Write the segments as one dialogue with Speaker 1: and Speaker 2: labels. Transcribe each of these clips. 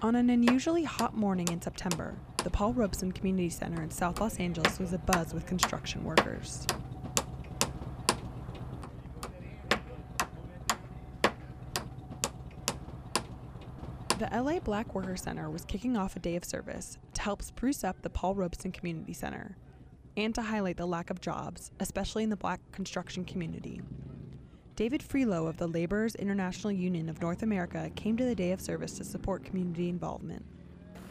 Speaker 1: On an unusually hot morning in September, the Paul Robeson Community Center in South Los Angeles was abuzz with construction workers. The LA Black Worker Center was kicking off a day of service to help spruce up the Paul Robeson Community Center and to highlight the lack of jobs, especially in the black construction community. David Freelo of the Laborers International Union of North America came to the day of service to support community involvement.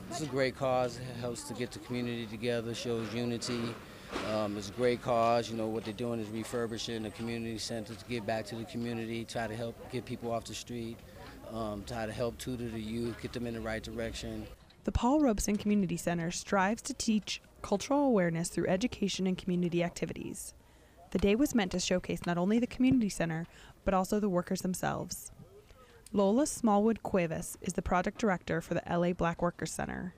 Speaker 2: It's a great cause. It helps to get the community together, shows unity. Um, it's a great cause. You know, what they're doing is refurbishing the community center to give back to the community, try to help get people off the street, um, try to help tutor the youth, get them in the right direction.
Speaker 1: The Paul Robeson Community Center strives to teach cultural awareness through education and community activities. The day was meant to showcase not only the community center, but also the workers themselves. Lola Smallwood Cuevas is the project director for the LA Black Workers Center.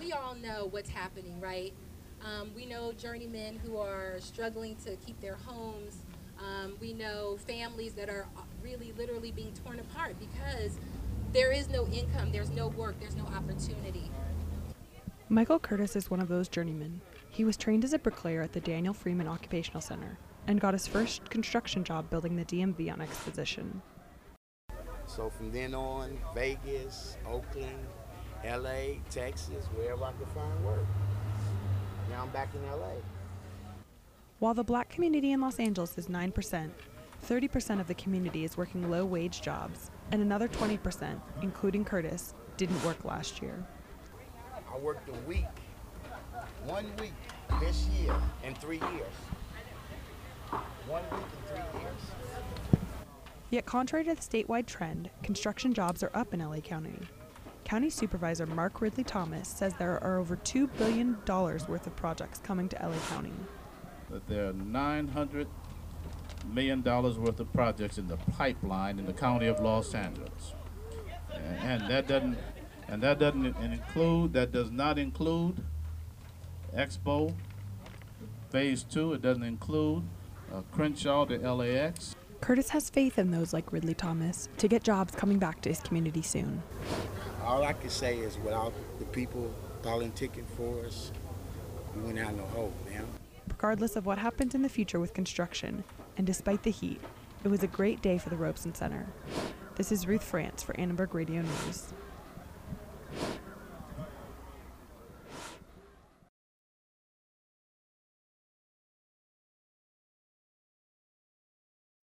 Speaker 3: We all know what's happening, right? Um, we know journeymen who are struggling to keep their homes. Um, we know families that are really literally being torn apart because there is no income, there's no work, there's no opportunity.
Speaker 1: Michael Curtis is one of those journeymen. He was trained as a bricklayer at the Daniel Freeman Occupational Center and got his first construction job building the DMV on Exposition.
Speaker 4: So from then on, Vegas, Oakland, LA, Texas, wherever I could find work. Now I'm back in LA.
Speaker 1: While the black community in Los Angeles is 9%, 30% of the community is working low wage jobs, and another 20%, including Curtis, didn't work last year.
Speaker 4: I worked a week, one week this year in three years. One week in three years.
Speaker 1: Yet, contrary to the statewide trend, construction jobs are up in LA County. County Supervisor Mark Ridley Thomas says there are over $2 billion worth of projects coming to LA County.
Speaker 5: That there are 900 million dollars worth of projects in the pipeline in the county of Los Angeles, and, and that doesn't and that doesn't include that does not include Expo Phase Two. It doesn't include uh, Crenshaw to LAX.
Speaker 1: Curtis has faith in those like Ridley Thomas to get jobs coming back to his community soon.
Speaker 4: All I can say is without the people politicking for us, we wouldn't have no hope, man.
Speaker 1: Regardless of what happens in the future with construction, and despite the heat, it was a great day for the Robeson Center. This is Ruth France for Annenberg Radio News.